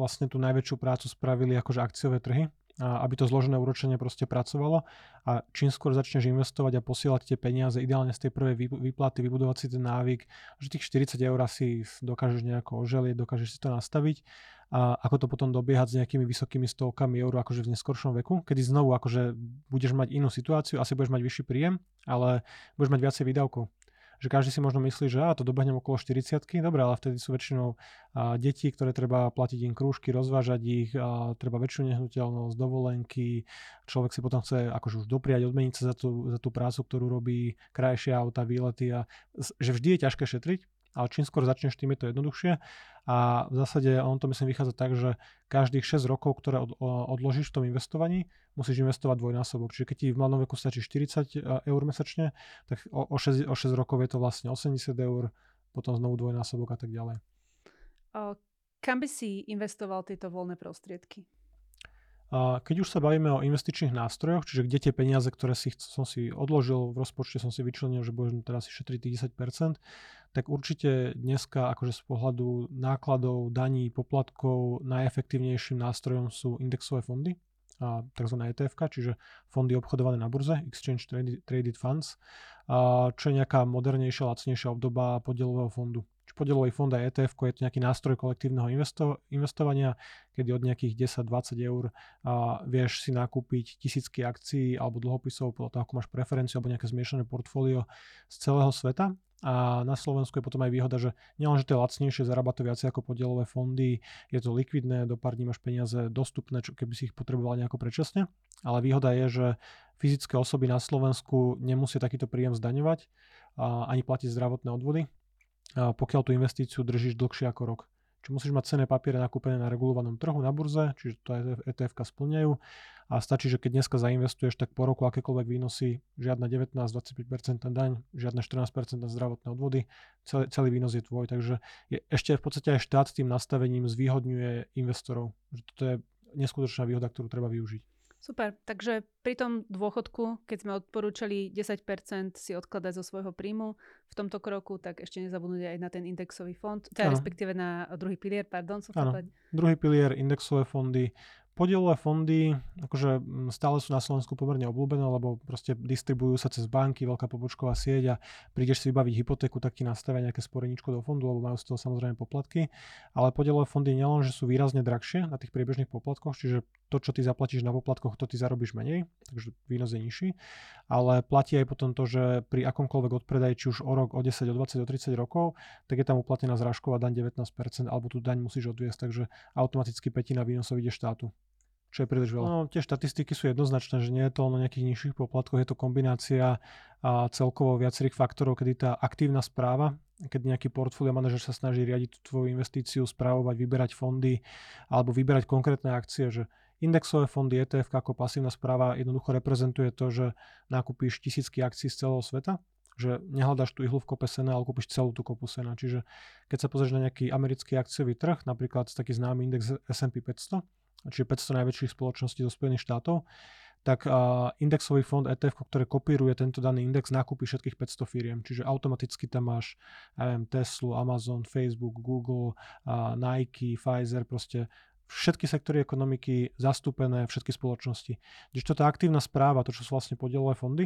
vlastne tú najväčšiu prácu spravili akože akciové trhy? Aby to zložené úročenie proste pracovalo a čím skôr začneš investovať a posielať tie peniaze, ideálne z tej prvej výplaty, vybudovať si ten návyk, že tých 40 eur si dokážeš nejako oželieť, dokážeš si to nastaviť a ako to potom dobiehať s nejakými vysokými stovkami eur akože v neskoršom veku, kedy znovu akože budeš mať inú situáciu, asi budeš mať vyšší príjem, ale budeš mať viacej výdavkov že každý si možno myslí, že á, to dobehnem okolo 40 dobre, ale vtedy sú väčšinou a, deti, ktoré treba platiť im krúžky, rozvážať ich, a, treba väčšiu nehnuteľnosť, dovolenky, človek si potom chce akože už dopriať, odmeniť sa za tú, za tú prácu, ktorú robí, krajšie auta, výlety a že vždy je ťažké šetriť, ale čím skôr začneš, tým je to jednoduchšie. A v zásade on to myslím vychádza tak, že každých 6 rokov, ktoré od, odložíš v tom investovaní, musíš investovať dvojnásobok. Čiže keď ti v mladom veku stačí 40 e, eur mesačne, tak o, o, 6, o 6 rokov je to vlastne 80 eur, potom znovu dvojnásobok a tak ďalej. Kam by si investoval tieto voľné prostriedky? Keď už sa bavíme o investičných nástrojoch, čiže kde tie peniaze, ktoré si, som si odložil v rozpočte, som si vyčlenil, že budem teraz si šetriť tých 10%, tak určite dneska akože z pohľadu nákladov, daní, poplatkov najefektívnejším nástrojom sú indexové fondy, a tzv. ETF, čiže fondy obchodované na burze, Exchange Traded Funds, čo je nejaká modernejšia, lacnejšia obdoba podielového fondu podielový fond a ETF je to nejaký nástroj kolektívneho investo- investovania, kedy od nejakých 10-20 eur a vieš si nakúpiť tisícky akcií alebo dlhopisov podľa toho, ako máš preferenciu alebo nejaké zmiešané portfólio z celého sveta. A na Slovensku je potom aj výhoda, že nielen, to je lacnejšie, zarába to viacej ako podielové fondy, je to likvidné, do pár dní máš peniaze dostupné, čo keby si ich potreboval nejako predčasne. Ale výhoda je, že fyzické osoby na Slovensku nemusia takýto príjem zdaňovať a ani platiť zdravotné odvody pokiaľ tú investíciu držíš dlhšie ako rok. Čiže musíš mať cené papiere nakúpené na regulovanom trhu na burze, čiže to etf splňajú a stačí, že keď dneska zainvestuješ, tak po roku akékoľvek výnosy, žiadna 19-25% daň, žiadne 14% zdravotné odvody, celý, celý výnos je tvoj, takže je, ešte v podstate aj štát tým nastavením zvýhodňuje investorov. Že toto je neskutočná výhoda, ktorú treba využiť. Super, takže pri tom dôchodku, keď sme odporúčali 10% si odkladať zo svojho príjmu v tomto kroku, tak ešte nezabudnúť aj na ten indexový fond, teda respektíve na druhý pilier, pardon, som Druhý pilier, indexové fondy, Podielové fondy akože mm, stále sú na Slovensku pomerne obľúbené, lebo proste distribujú sa cez banky, veľká pobočková sieť a prídeš si vybaviť hypotéku, tak ti nastavia nejaké sporeníčko do fondu, lebo majú z toho samozrejme poplatky. Ale podielové fondy nielen, že sú výrazne drahšie na tých priebežných poplatkoch, čiže to, čo ty zaplatíš na poplatkoch, to ty zarobíš menej, takže výnos je nižší. Ale platí aj potom to, že pri akomkoľvek odpredaji, či už o rok, o 10, o 20, o 30 rokov, tak je tam uplatnená zrážková daň 19%, alebo tú daň musíš odviesť, takže automaticky petina výnosov ide štátu čo je príliš veľa. No, tie štatistiky sú jednoznačné, že nie je to len o nejakých nižších poplatkoch, je to kombinácia a celkovo viacerých faktorov, kedy tá aktívna správa, keď nejaký portfólio manažer sa snaží riadiť tú tvoju investíciu, správovať, vyberať fondy alebo vyberať konkrétne akcie, že indexové fondy ETF ako pasívna správa jednoducho reprezentuje to, že nakúpíš tisícky akcií z celého sveta, že nehľadáš tú ihlu v kope sena, ale kúpiš celú tú kopu sena. Čiže keď sa pozrieš na nejaký americký akciový trh, napríklad taký známy index S&P 500, čiže 500 najväčších spoločností zo Spojených štátov, tak indexový fond ETF, ktorý kopíruje tento daný index, nakúpi všetkých 500 firiem. Čiže automaticky tam máš neviem, Tesla, Amazon, Facebook, Google, Nike, Pfizer, proste všetky sektory ekonomiky zastúpené, všetky spoločnosti. Když to tá aktívna správa, to čo sú vlastne podielové fondy,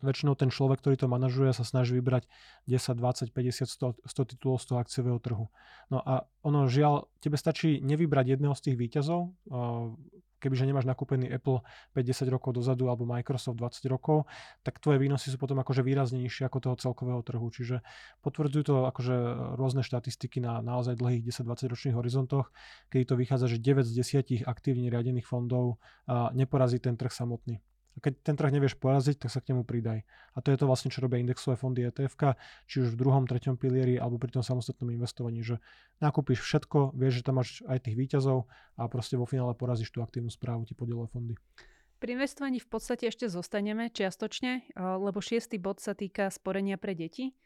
väčšinou ten človek, ktorý to manažuje, sa snaží vybrať 10, 20, 50, 100, 100 titulov z toho akciového trhu. No a ono žiaľ, tebe stačí nevybrať jedného z tých výťazov, kebyže nemáš nakúpený Apple 5-10 rokov dozadu alebo Microsoft 20 rokov, tak tvoje výnosy sú potom akože výrazne nižšie ako toho celkového trhu. Čiže potvrdzujú to akože rôzne štatistiky na naozaj dlhých 10-20 ročných horizontoch, kedy to vychádza, že 9 z 10 aktívne riadených fondov neporazí ten trh samotný. Keď ten trh nevieš poraziť, tak sa k nemu pridaj. A to je to vlastne, čo robia indexové fondy ETF, či už v druhom, treťom pilieri alebo pri tom samostatnom investovaní, že nakúpiš všetko, vieš, že tam máš aj tých výťazov a proste vo finále porazíš tú aktívnu správu, ti podielové fondy. Pri investovaní v podstate ešte zostaneme čiastočne, lebo šiestý bod sa týka sporenia pre deti.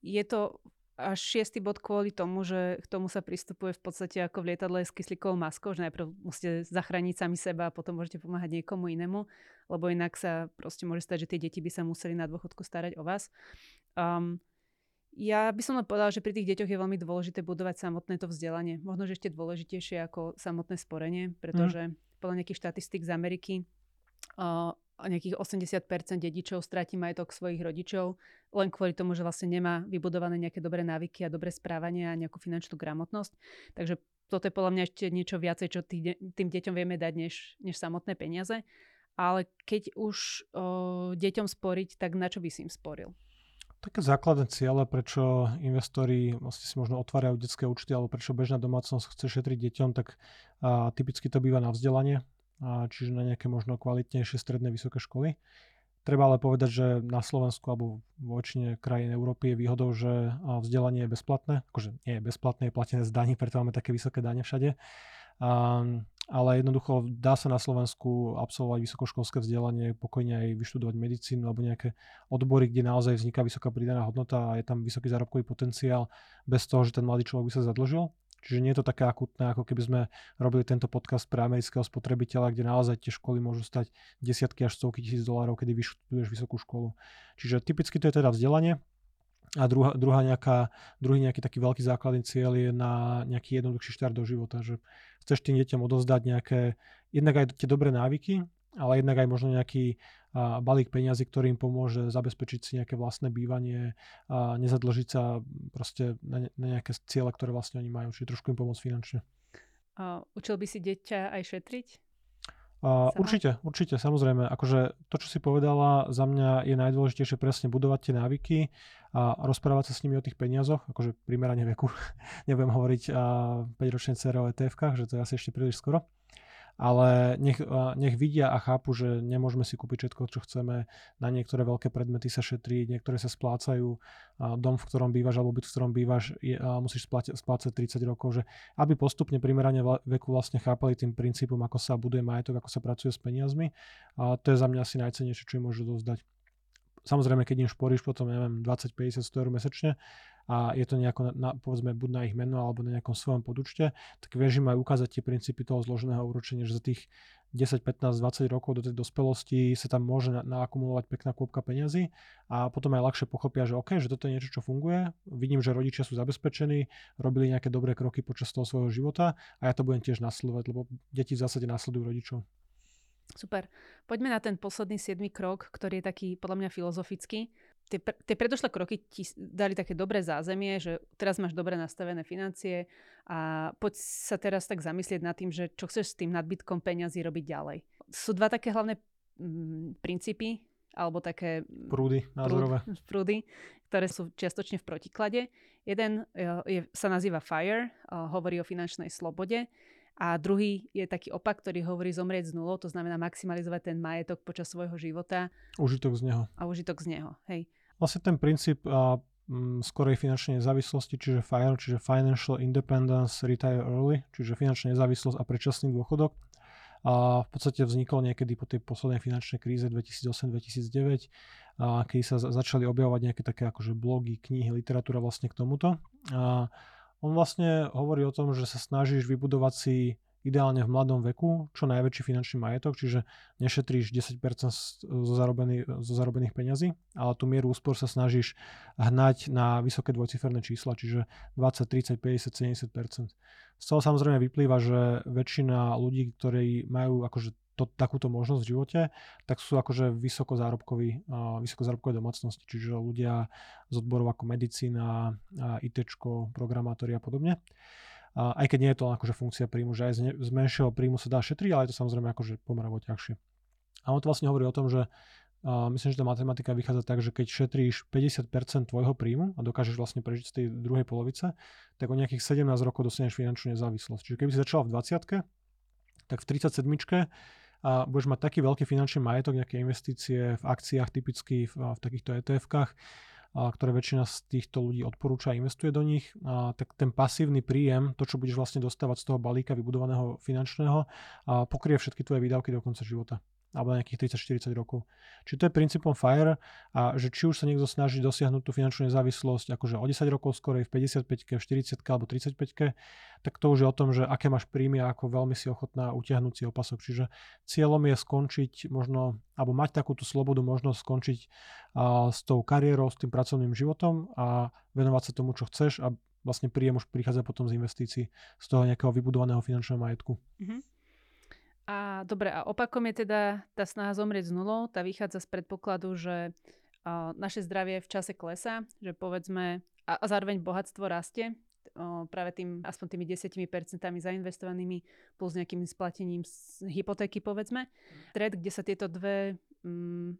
Je to až šiestý bod kvôli tomu, že k tomu sa pristupuje v podstate ako v lietadle s kyslíkovou maskou, že najprv musíte zachrániť sami seba a potom môžete pomáhať niekomu inému, lebo inak sa proste môže stať, že tie deti by sa museli na dôchodku starať o vás. Um, ja by som len povedala, že pri tých deťoch je veľmi dôležité budovať samotné to vzdelanie. Možno, že ešte dôležitejšie ako samotné sporenie, pretože mm. podľa nejakých štatistík z Ameriky uh, nejakých 80% dedičov stratí majetok svojich rodičov len kvôli tomu, že vlastne nemá vybudované nejaké dobré návyky a dobré správanie a nejakú finančnú gramotnosť. Takže toto je podľa mňa ešte niečo viacej, čo tý, tým deťom vieme dať, než, než samotné peniaze. Ale keď už o, deťom sporiť, tak na čo by si im sporil? Také základné ciele, prečo investori vlastne si možno otvárajú detské účty, alebo prečo bežná domácnosť chce šetriť deťom, tak a, typicky to býva na vzdelanie čiže na nejaké možno kvalitnejšie stredné vysoké školy. Treba ale povedať, že na Slovensku alebo vo väčšine krajín Európy je výhodou, že vzdelanie je bezplatné. Akože nie je bezplatné, je platené z daní, preto máme také vysoké dane všade. Ale jednoducho dá sa na Slovensku absolvovať vysokoškolské vzdelanie, pokojne aj vyštudovať medicínu alebo nejaké odbory, kde naozaj vzniká vysoká pridaná hodnota a je tam vysoký zárobkový potenciál bez toho, že ten mladý človek by sa zadlžil. Čiže nie je to také akutné, ako keby sme robili tento podcast pre amerického spotrebiteľa, kde naozaj tie školy môžu stať desiatky až stovky tisíc dolárov, kedy vyštuduješ vysokú školu. Čiže typicky to je teda vzdelanie. A druhá, druhá nejaká, druhý nejaký taký veľký základný cieľ je na nejaký jednoduchší štart do života, že chceš tým deťom odozdať nejaké, jednak aj tie dobré návyky, ale jednak aj možno nejaký a, balík peňazí, ktorý im pomôže zabezpečiť si nejaké vlastné bývanie a nezadlžiť sa proste na, ne, na nejaké ciele, ktoré vlastne oni majú, čiže trošku im pomôcť finančne. A učil by si dieťa aj šetriť? Uh, určite, určite, samozrejme. Akože to, čo si povedala, za mňa je najdôležitejšie presne budovať tie návyky a rozprávať sa s nimi o tých peniazoch, akože primerane veku. Nebudem hovoriť uh, 5-ročnej cere o etf že to je asi ešte príliš skoro ale nech, nech vidia a chápu, že nemôžeme si kúpiť všetko, čo chceme. Na niektoré veľké predmety sa šetrí, niektoré sa splácajú. Dom, v ktorom bývaš, alebo byt, v ktorom bývaš, je, musíš splácať, splácať 30 rokov. Že aby postupne primerane veku vlastne chápali tým princípom, ako sa buduje majetok, ako sa pracuje s peniazmi. A to je za mňa asi najcennejšie, čo im môžu dozdať. Samozrejme, keď im šporíš potom, neviem, 20-50 100 eur mesačne, a je to nejako, na, povedzme, buď na ich meno alebo na nejakom svojom podúčte, tak vieš im aj ukázať tie princípy toho zloženého úročenia, že za tých 10, 15, 20 rokov do tej dospelosti sa tam môže na, naakumulovať pekná kôpka peňazí a potom aj ľahšie pochopia, že OK, že toto je niečo, čo funguje. Vidím, že rodičia sú zabezpečení, robili nejaké dobré kroky počas toho svojho života a ja to budem tiež nasledovať, lebo deti v zásade nasledujú rodičov. Super. Poďme na ten posledný siedmy krok, ktorý je taký podľa mňa filozofický tie, tie predošlé kroky ti dali také dobré zázemie, že teraz máš dobre nastavené financie a poď sa teraz tak zamyslieť nad tým, že čo chceš s tým nadbytkom peňazí robiť ďalej. Sú dva také hlavné mm, princípy, alebo také prúdy názorové. Prúd, prúdy, ktoré sú čiastočne v protiklade. Jeden je, je, sa nazýva FIRE, hovorí o finančnej slobode a druhý je taký opak, ktorý hovorí zomrieť z nulou, to znamená maximalizovať ten majetok počas svojho života. Užitok z neho. A užitok z neho, hej. Vlastne ten princíp a, m, skorej finančnej nezávislosti, čiže FIRE, čiže Financial Independence Retire Early, čiže finančná nezávislosť a predčasný dôchodok. A v podstate vznikol niekedy po tej poslednej finančnej kríze 2008-2009, a keď sa začali objavovať nejaké také akože blogy, knihy, literatúra vlastne k tomuto. A on vlastne hovorí o tom, že sa snažíš vybudovať si ideálne v mladom veku čo najväčší finančný majetok, čiže nešetríš 10% zo, zarobený, zo zarobených peňazí, ale tú mieru úspor sa snažíš hnať na vysoké dvojciferné čísla, čiže 20, 30, 50, 70%. Z toho samozrejme vyplýva, že väčšina ľudí, ktorí majú akože to, takúto možnosť v živote, tak sú akože vysoko-zárobkové vysoko domácnosti, čiže ľudia z odborov ako medicína, IT, programátori a podobne. Aj keď nie je to akože funkcia príjmu, že aj z, menšieho príjmu sa dá šetriť, ale je to samozrejme akože pomerovo ťažšie. A on to vlastne hovorí o tom, že a myslím, že tá matematika vychádza tak, že keď šetríš 50% tvojho príjmu a dokážeš vlastne prežiť z tej druhej polovice, tak o nejakých 17 rokov dosiahneš finančnú nezávislosť. Čiže keby si začal v 20 tak v 37 a budeš mať taký veľký finančný majetok, nejaké investície v akciách typicky v, v takýchto ETF-kách, ktoré väčšina z týchto ľudí odporúča a investuje do nich, tak ten pasívny príjem, to, čo budeš vlastne dostávať z toho balíka vybudovaného finančného, a pokrie všetky tvoje výdavky do konca života alebo nejakých 30-40 rokov. Čiže to je princípom FIRE a že či už sa niekto snaží dosiahnuť tú finančnú nezávislosť akože o 10 rokov skorej v 55 v 40 alebo 35 tak to už je o tom, že aké máš príjmy a ako veľmi si ochotná utiahnuť si opasok. Čiže cieľom je skončiť možno, alebo mať takúto slobodu, možnosť skončiť a, s tou kariérou, s tým pracovným životom a venovať sa tomu, čo chceš a vlastne príjem už prichádza potom z investícií z toho nejakého vybudovaného finančného majetku. Mm-hmm. A dobre, a opakom je teda tá snaha zomrieť z nulou, tá vychádza z predpokladu, že a, naše zdravie v čase klesa, že povedzme, a, a zároveň bohatstvo rastie, o, práve tým, aspoň tými 10% zainvestovanými plus nejakým splatením z hypotéky, povedzme. Stred, kde sa tieto dve, mm,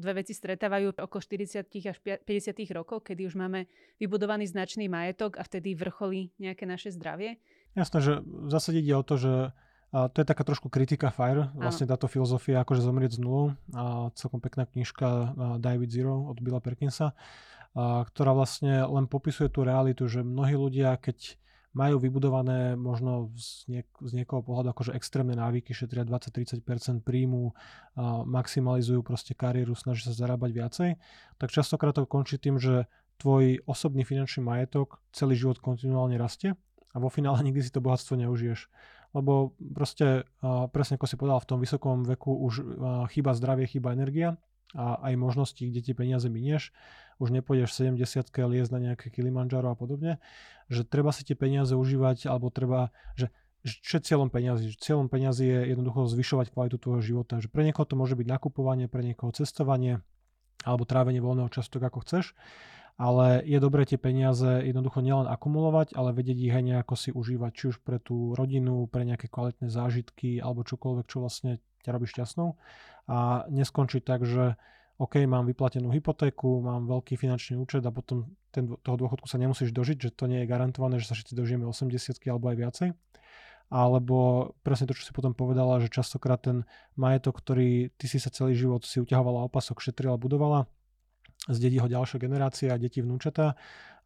dve veci stretávajú okolo 40 až 50 rokov, kedy už máme vybudovaný značný majetok a vtedy vrcholí nejaké naše zdravie. Jasné, že v zásade ide o to, že a to je taká trošku kritika FIRE, vlastne táto filozofia akože zomrieť z nulou. A celkom pekná knižka Die with Zero od Billa Perkinsa, a, ktorá vlastne len popisuje tú realitu, že mnohí ľudia, keď majú vybudované možno z, niek- z niekoho pohľadu akože extrémne návyky, šetria 20-30% príjmu, a maximalizujú proste kariéru, snažia sa zarábať viacej, tak častokrát to končí tým, že tvoj osobný finančný majetok celý život kontinuálne rastie a vo finále nikdy si to bohatstvo neužiješ lebo proste presne ako si povedal, v tom vysokom veku už chýba zdravie, chýba energia a aj možnosti, kde tie peniaze minieš, už nepôjdeš 70 liest na nejaké Kilimanjaro a podobne, že treba si tie peniaze užívať, alebo treba, že čo je cieľom peniazy? Cieľom peniazy je jednoducho zvyšovať kvalitu tvojho života. Že pre niekoho to môže byť nakupovanie, pre niekoho cestovanie alebo trávenie voľného času, tak ako chceš ale je dobré tie peniaze jednoducho nielen akumulovať, ale vedieť ich aj nejako si užívať, či už pre tú rodinu, pre nejaké kvalitné zážitky alebo čokoľvek, čo vlastne ťa robí šťastnou a neskončiť tak, že OK, mám vyplatenú hypotéku, mám veľký finančný účet a potom ten, toho dôchodku sa nemusíš dožiť, že to nie je garantované, že sa všetci dožijeme 80 alebo aj viacej. Alebo presne to, čo si potom povedala, že častokrát ten majetok, ktorý ty si sa celý život si uťahovala opasok, šetrila, budovala, zdedí ho ďalšia generácia, deti, vnúčata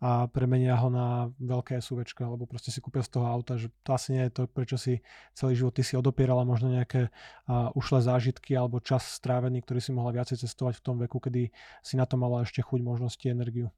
a premenia ho na veľké SUV, alebo proste si kúpia z toho auta, že to asi nie je to, prečo si celý život ty si odopierala možno nejaké uh, ušlé zážitky alebo čas strávený, ktorý si mohla viacej cestovať v tom veku, kedy si na to mala ešte chuť, možnosti, energiu.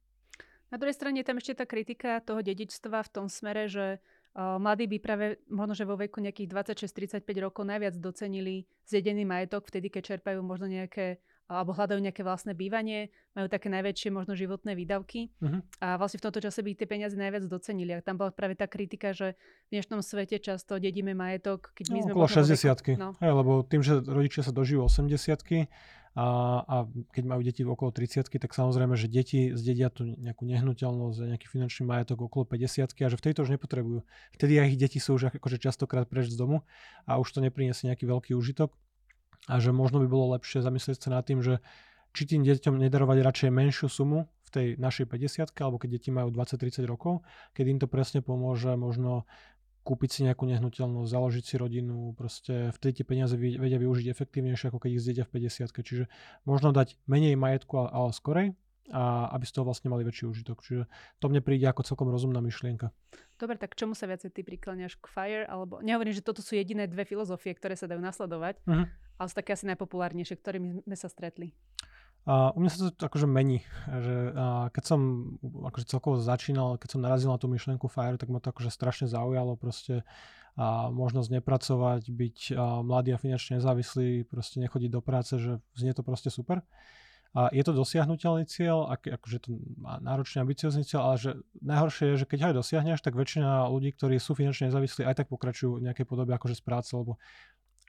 Na druhej strane je tam ešte tá kritika toho dedičstva v tom smere, že mladí by práve možno, že vo veku nejakých 26-35 rokov najviac docenili zjedený majetok vtedy, keď čerpajú možno nejaké alebo hľadajú nejaké vlastné bývanie, majú také najväčšie možno životné výdavky uh-huh. a vlastne v tomto čase by tie peniaze najviac docenili. A tam bola práve tá kritika, že v dnešnom svete často dedíme majetok, keď my no, sme... Okolo 60 no. Hej, lebo tým, že rodičia sa dožijú 80 a, a keď majú deti okolo 30 tak samozrejme, že deti zdedia tú nejakú nehnuteľnosť, nejaký finančný majetok okolo 50 a že v tejto už nepotrebujú. Vtedy aj ich deti sú už akože častokrát preč z domu a už to nepriniesie nejaký veľký užitok a že možno by bolo lepšie zamyslieť sa nad tým, že či tým deťom nedarovať radšej menšiu sumu v tej našej 50 alebo keď deti majú 20-30 rokov, keď im to presne pomôže možno kúpiť si nejakú nehnuteľnosť, založiť si rodinu, proste vtedy tie peniaze vedia využiť efektívnejšie, ako keď ich zjedia v 50 Čiže možno dať menej majetku, ale skorej, a aby z toho vlastne mali väčší užitok. Čiže to mne príde ako celkom rozumná myšlienka. Dobre, tak čomu sa viacej ty prikláňaš k FIRE? Alebo nehovorím, že toto sú jediné dve filozofie, ktoré sa dajú nasledovať, uh-huh. ale sú také asi najpopulárnejšie, ktorými sme sa stretli. A u mňa sa to akože mení, že a keď som akože celkovo začínal, keď som narazil na tú myšlienku FIRE, tak ma to akože strašne zaujalo, proste a možnosť nepracovať, byť a mladý a finančne nezávislý, proste nechodiť do práce, že znie to proste super. A je to dosiahnutelný cieľ, ak, akože to náročný, ambiciozný cieľ, ale že najhoršie je, že keď ho aj dosiahneš, tak väčšina ľudí, ktorí sú finančne nezávislí, aj tak pokračujú v nejakej podobe akože z práce, lebo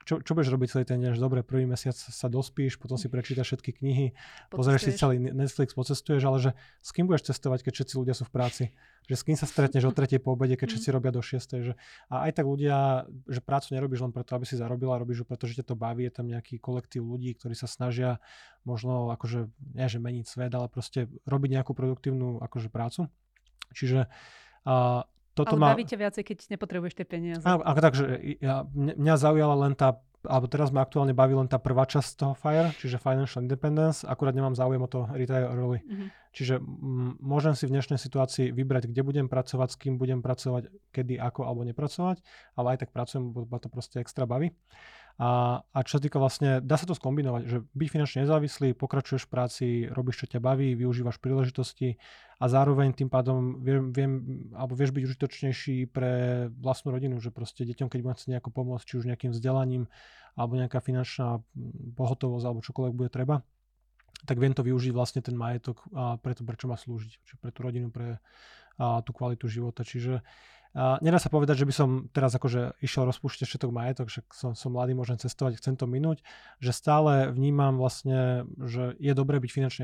čo, čo budeš robiť celý ten deň, že dobre, prvý mesiac sa dospíš, potom si prečítaš všetky knihy, pozrieš si celý Netflix, pocestuješ, ale že s kým budeš cestovať, keď všetci ľudia sú v práci? Že s kým sa stretneš o tretej po obede, keď mm. všetci robia do šiestej? Že, a aj tak ľudia, že prácu nerobíš len preto, aby si zarobila, robíš ju preto, že ťa to baví, je tam nejaký kolektív ľudí, ktorí sa snažia možno akože, nie že meniť svet, ale proste robiť nejakú produktívnu akože prácu. Čiže a toto Ale ma... bavíte viacej, keď nepotrebuješ tie peniaze. A, a takže ja, mňa zaujala len tá, alebo teraz ma aktuálne baví len tá prvá časť toho FIRE, čiže Financial Independence, akurát nemám záujem o to retire early. Mm-hmm. Čiže m- môžem si v dnešnej situácii vybrať, kde budem pracovať, s kým budem pracovať, kedy, ako alebo nepracovať, ale aj tak pracujem, lebo to proste extra baví. A, a čo sa týka vlastne, dá sa to skombinovať, že byť finančne nezávislý, pokračuješ v práci, robíš, čo ťa baví, využívaš príležitosti a zároveň tým pádom viem, viem alebo vieš byť užitočnejší pre vlastnú rodinu, že proste deťom, keď budem chcieť nejako pomôcť, či už nejakým vzdelaním, alebo nejaká finančná pohotovosť, alebo čokoľvek bude treba, tak viem to využiť vlastne ten majetok a preto, prečo má slúžiť, čiže pre tú rodinu, pre a, tú kvalitu života. Čiže nedá sa povedať, že by som teraz akože išiel rozpúšťať všetok majetok, že som, som mladý, môžem cestovať, chcem to minúť, že stále vnímam vlastne, že je dobré byť finančne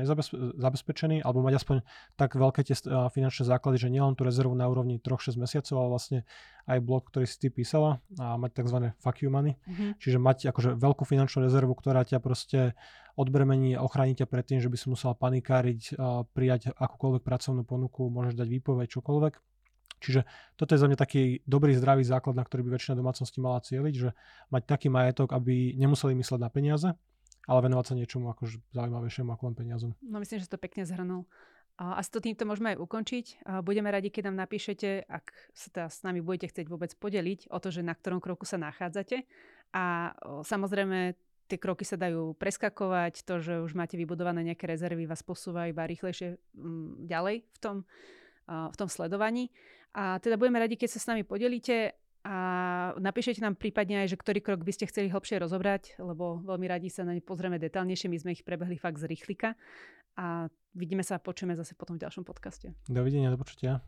zabezpečený alebo mať aspoň tak veľké tie finančné základy, že nielen tú rezervu na úrovni 3-6 mesiacov, ale vlastne aj blok, ktorý si ty písala a mať tzv. fuck you money. Mm-hmm. Čiže mať akože veľkú finančnú rezervu, ktorá ťa proste odbremení a ochráni ťa pred tým, že by si musela panikáriť, prijať akúkoľvek pracovnú ponuku, môžeš dať výpoveď, čokoľvek Čiže toto je za mňa taký dobrý, zdravý základ, na ktorý by väčšina domácnosti mala cieliť, že mať taký majetok, aby nemuseli mysleť na peniaze, ale venovať sa niečomu akože zaujímavejšiemu ako len peniazom. No myslím, že to pekne zhrnul. A asi to týmto môžeme aj ukončiť. Budeme radi, keď nám napíšete, ak sa teda s nami budete chcieť vôbec podeliť o to, že na ktorom kroku sa nachádzate. A samozrejme, tie kroky sa dajú preskakovať, to, že už máte vybudované nejaké rezervy, vás posúva iba rýchlejšie ďalej v tom, v tom sledovaní. A teda budeme radi, keď sa s nami podelíte a napíšete nám prípadne aj, že ktorý krok by ste chceli hlbšie rozobrať, lebo veľmi radi sa na ne pozrieme detálnejšie. My sme ich prebehli fakt z rýchlika a vidíme sa a počujeme zase potom v ďalšom podcaste. Dovidenia, do počutia.